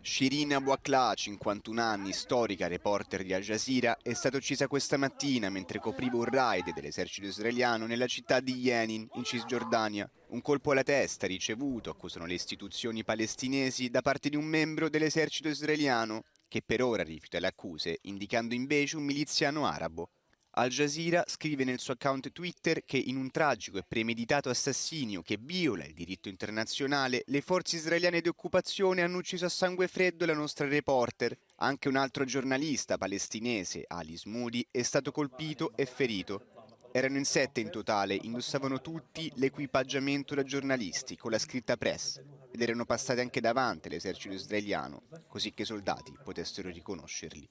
Shirin Abu Akleh, 51 anni, storica reporter di Al Jazeera, è stata uccisa questa mattina mentre copriva un raid dell'esercito israeliano nella città di Jenin, in Cisgiordania. Un colpo alla testa ricevuto, accusano le istituzioni palestinesi, da parte di un membro dell'esercito israeliano, che per ora rifiuta le accuse, indicando invece un miliziano arabo. Al Jazeera scrive nel suo account Twitter che in un tragico e premeditato assassinio che viola il diritto internazionale, le forze israeliane di occupazione hanno ucciso a sangue freddo la nostra reporter. Anche un altro giornalista palestinese, Alice Moody, è stato colpito e ferito. Erano in sette in totale, indossavano tutti l'equipaggiamento da giornalisti con la scritta press ed erano passati anche davanti all'esercito israeliano, così che i soldati potessero riconoscerli.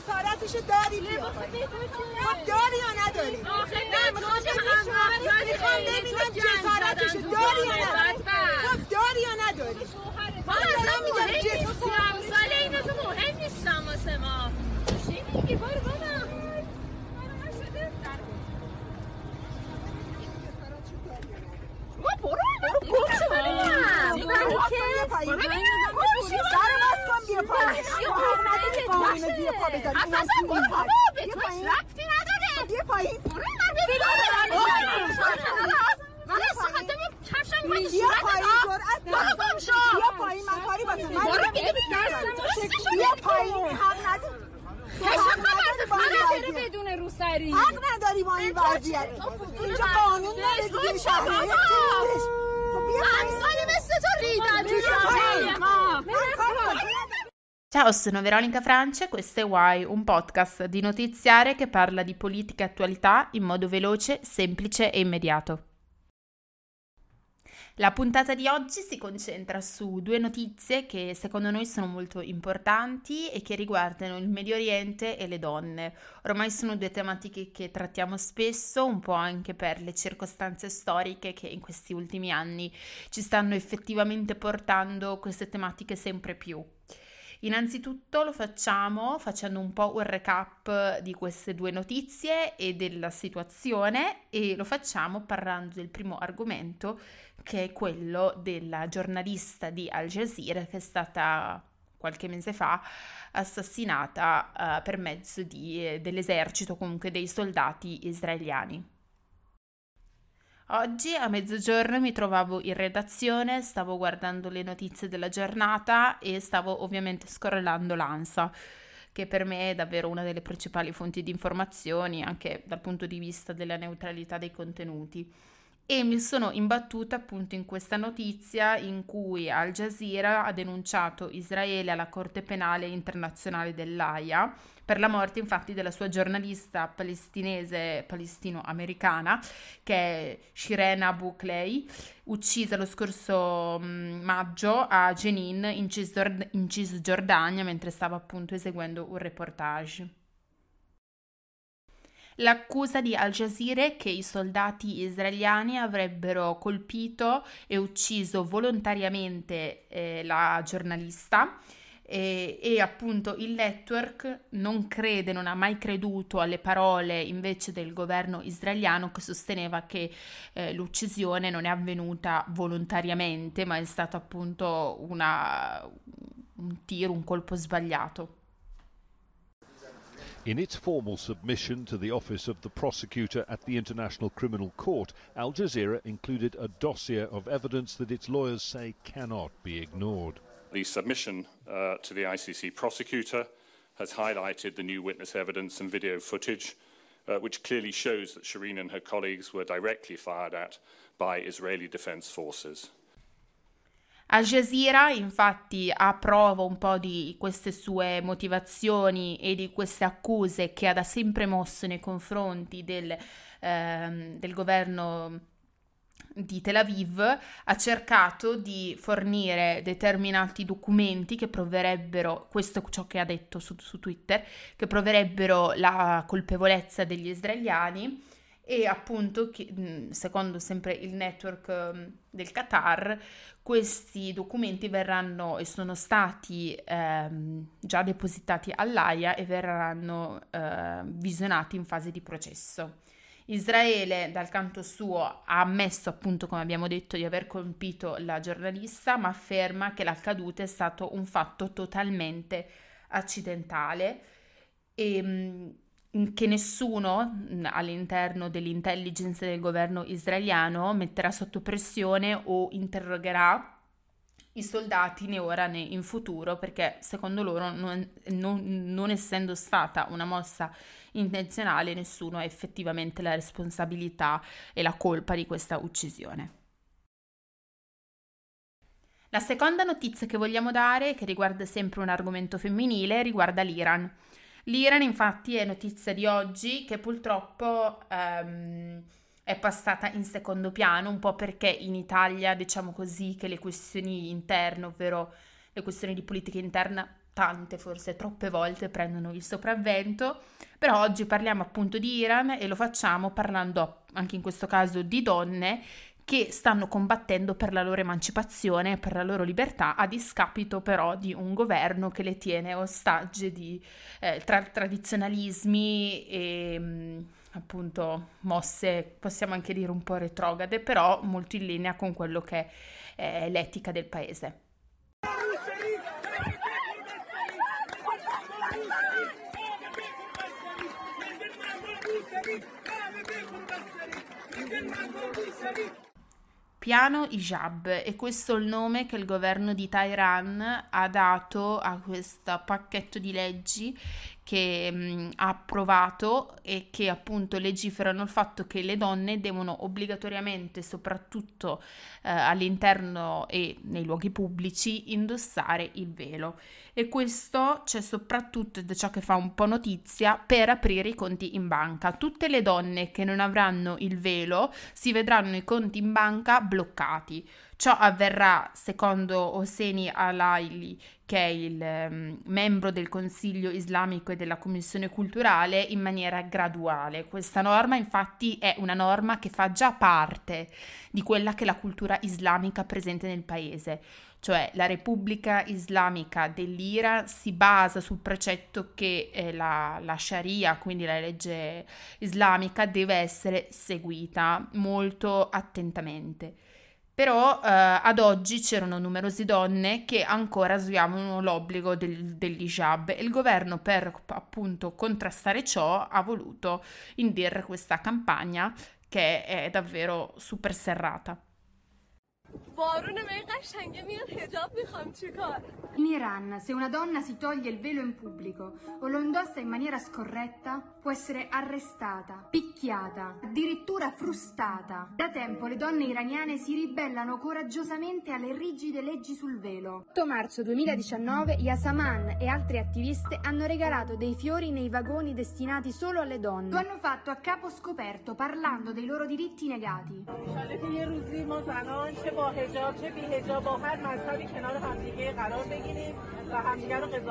جسارتشو داری بیا. خب داری یا نداری؟ نه می‌خوام می‌خوام ببینم جسارتشو داری یا نداری. خب داری یا نداری؟ ما اصلا مهم نیستم سال اینا تو مهم نیستم واسه ما. چی میگی؟ بارو invasi in Giappone non vedi di Italia Ciao, sono Veronica Francia e questo è Why, un podcast di notiziare che parla di politica e attualità in modo veloce, semplice e immediato. La puntata di oggi si concentra su due notizie che secondo noi sono molto importanti e che riguardano il Medio Oriente e le donne. Ormai sono due tematiche che trattiamo spesso, un po' anche per le circostanze storiche che in questi ultimi anni ci stanno effettivamente portando queste tematiche sempre più. Innanzitutto lo facciamo facendo un po' un recap di queste due notizie e della situazione e lo facciamo parlando del primo argomento che è quello della giornalista di Al Jazeera che è stata qualche mese fa assassinata eh, per mezzo di, eh, dell'esercito, comunque dei soldati israeliani. Oggi a mezzogiorno mi trovavo in redazione, stavo guardando le notizie della giornata e stavo ovviamente scorrelando l'ANSA, che per me è davvero una delle principali fonti di informazioni, anche dal punto di vista della neutralità dei contenuti. E mi sono imbattuta appunto in questa notizia in cui Al Jazeera ha denunciato Israele alla Corte Penale Internazionale dell'AIA per la morte infatti della sua giornalista palestinese palestino-americana che è Shiren Abu uccisa lo scorso mm, maggio a Jenin in Cisgiordania mentre stava appunto eseguendo un reportage. L'accusa di Al Jazeera che i soldati israeliani avrebbero colpito e ucciso volontariamente eh, la giornalista e, e appunto il network non crede, non ha mai creduto alle parole invece del governo israeliano che sosteneva che eh, l'uccisione non è avvenuta volontariamente, ma è stato appunto una, un tiro, un colpo sbagliato. In its formal submission to the Office of the Prosecutor at the International Criminal Court, Al Jazeera included a dossier of evidence that its lawyers say cannot be ignored. The submission uh, to the ICC prosecutor has highlighted the new witness evidence and video footage, uh, which clearly shows that Shireen and her colleagues were directly fired at by Israeli Defense Forces. Al Jazeera infatti a prova un po' di queste sue motivazioni e di queste accuse che ha da sempre mosso nei confronti del, ehm, del governo di Tel Aviv ha cercato di fornire determinati documenti che proverebbero, questo è ciò che ha detto su, su Twitter, che proverebbero la colpevolezza degli israeliani e appunto, secondo sempre il network del Qatar, questi documenti verranno e sono stati ehm, già depositati all'AIA e verranno eh, visionati in fase di processo. Israele dal canto suo ha ammesso appunto come abbiamo detto di aver colpito la giornalista ma afferma che l'accaduto è stato un fatto totalmente accidentale e mm, che nessuno all'interno dell'intelligence del governo israeliano metterà sotto pressione o interrogerà i soldati né ora né in futuro perché secondo loro non, non, non essendo stata una mossa intenzionale nessuno ha effettivamente la responsabilità e la colpa di questa uccisione. La seconda notizia che vogliamo dare, che riguarda sempre un argomento femminile, riguarda l'Iran. L'Iran infatti è notizia di oggi che purtroppo um, è passata in secondo piano, un po' perché in Italia diciamo così che le questioni interne, ovvero le questioni di politica interna, tante forse troppe volte prendono il sopravvento, però oggi parliamo appunto di Iran e lo facciamo parlando anche in questo caso di donne che stanno combattendo per la loro emancipazione, per la loro libertà, a discapito però di un governo che le tiene ostage di eh, tra- tradizionalismi e mm, appunto mosse, possiamo anche dire un po' retrograde, però molto in linea con quello che è l'etica del paese. Piano Hijab e questo è il nome che il governo di Tehran ha dato a questo pacchetto di leggi che mh, ha approvato e che appunto legiferano il fatto che le donne devono obbligatoriamente, soprattutto eh, all'interno e nei luoghi pubblici, indossare il velo. E questo c'è soprattutto, ciò che fa un po' notizia, per aprire i conti in banca. Tutte le donne che non avranno il velo si vedranno i conti in banca bloccati. Ciò avverrà, secondo Hosseini Alaili, che è il um, membro del Consiglio islamico e della Commissione culturale, in maniera graduale. Questa norma infatti è una norma che fa già parte di quella che è la cultura islamica presente nel paese cioè la Repubblica Islamica dell'Iran si basa sul precetto che eh, la, la Sharia, quindi la legge islamica, deve essere seguita molto attentamente. Però eh, ad oggi c'erano numerose donne che ancora sviavano l'obbligo del, dell'hijab e il governo per appunto contrastare ciò ha voluto indire questa campagna che è davvero super serrata. In Iran, se una donna si toglie il velo in pubblico o lo indossa in maniera scorretta, può essere arrestata, picchiata, addirittura frustata. Da tempo le donne iraniane si ribellano coraggiosamente alle rigide leggi sul velo. 8 marzo 2019 Yasaman e altre attiviste hanno regalato dei fiori nei vagoni destinati solo alle donne. Lo hanno fatto a capo scoperto parlando dei loro diritti negati.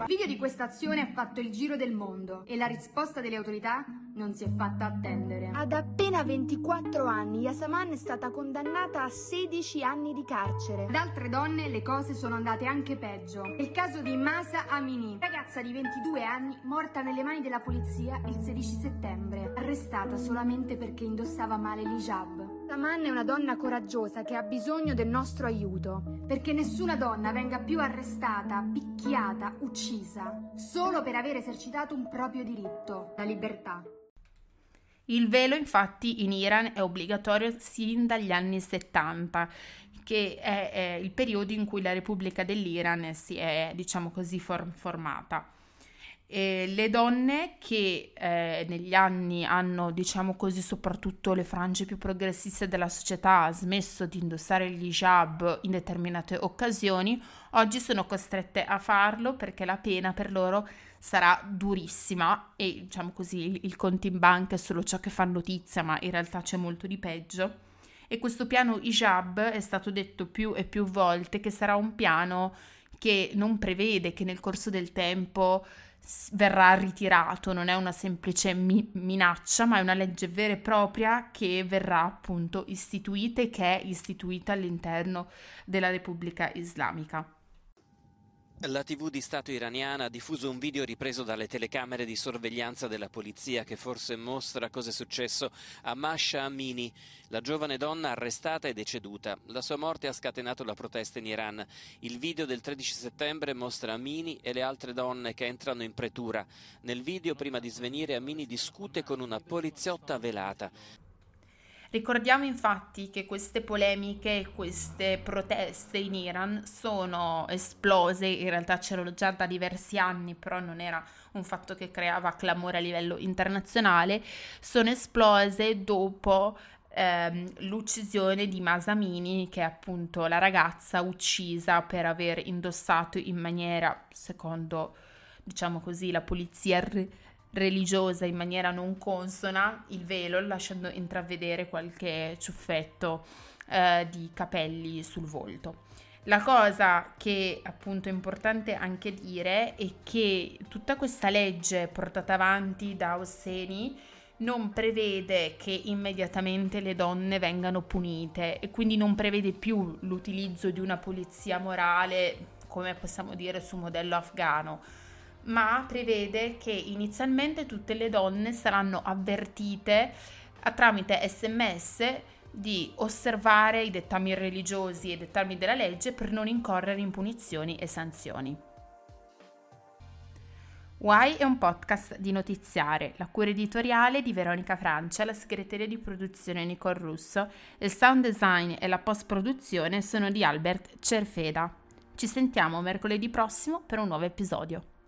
Il video di questa azione ha fatto il giro del mondo e la risposta delle autorità non si è fatta attendere. Ad appena 24 anni Yasaman è stata condannata a 16 anni di carcere. Ad altre donne le cose sono andate anche peggio. È il caso di Masa Amini, ragazza di 22 anni morta nelle mani della polizia il 16 settembre, arrestata solamente perché indossava male l'hijab. Saman è una donna coraggiosa che ha bisogno del nostro aiuto, perché nessuna donna venga più arrestata, picchiata, uccisa, solo per aver esercitato un proprio diritto, la libertà. Il velo infatti in Iran è obbligatorio sin dagli anni 70, che è, è il periodo in cui la Repubblica dell'Iran si è, diciamo così, form- formata. E le donne che eh, negli anni hanno, diciamo così, soprattutto le frange più progressiste della società, smesso di indossare gli hijab in determinate occasioni, oggi sono costrette a farlo perché la pena per loro sarà durissima e, diciamo così, il, il conto in banca è solo ciò che fa notizia, ma in realtà c'è molto di peggio. E questo piano hijab è stato detto più e più volte che sarà un piano che non prevede che nel corso del tempo verrà ritirato, non è una semplice mi- minaccia, ma è una legge vera e propria che verrà appunto istituita e che è istituita all'interno della Repubblica Islamica. La TV di Stato iraniana ha diffuso un video ripreso dalle telecamere di sorveglianza della polizia che forse mostra cosa è successo a Masha Amini, la giovane donna arrestata e deceduta. La sua morte ha scatenato la protesta in Iran. Il video del 13 settembre mostra Amini e le altre donne che entrano in pretura. Nel video, prima di svenire, Amini discute con una poliziotta velata. Ricordiamo infatti che queste polemiche e queste proteste in Iran sono esplose, in realtà c'erano già da diversi anni, però non era un fatto che creava clamore a livello internazionale, sono esplose dopo ehm, l'uccisione di Masamini, che è appunto la ragazza uccisa per aver indossato in maniera, secondo diciamo così, la polizia religiosa in maniera non consona il velo, lasciando intravedere qualche ciuffetto eh, di capelli sul volto. La cosa che appunto è importante anche dire è che tutta questa legge portata avanti da Osseni non prevede che immediatamente le donne vengano punite e quindi non prevede più l'utilizzo di una polizia morale, come possiamo dire su modello afgano, ma prevede che inizialmente tutte le donne saranno avvertite tramite sms di osservare i dettami religiosi e i dettami della legge per non incorrere in punizioni e sanzioni. Why è un podcast di notiziare, la cura editoriale di Veronica Francia, la segreteria di produzione Nicole Russo, il sound design e la post produzione sono di Albert Cerfeda. Ci sentiamo mercoledì prossimo per un nuovo episodio.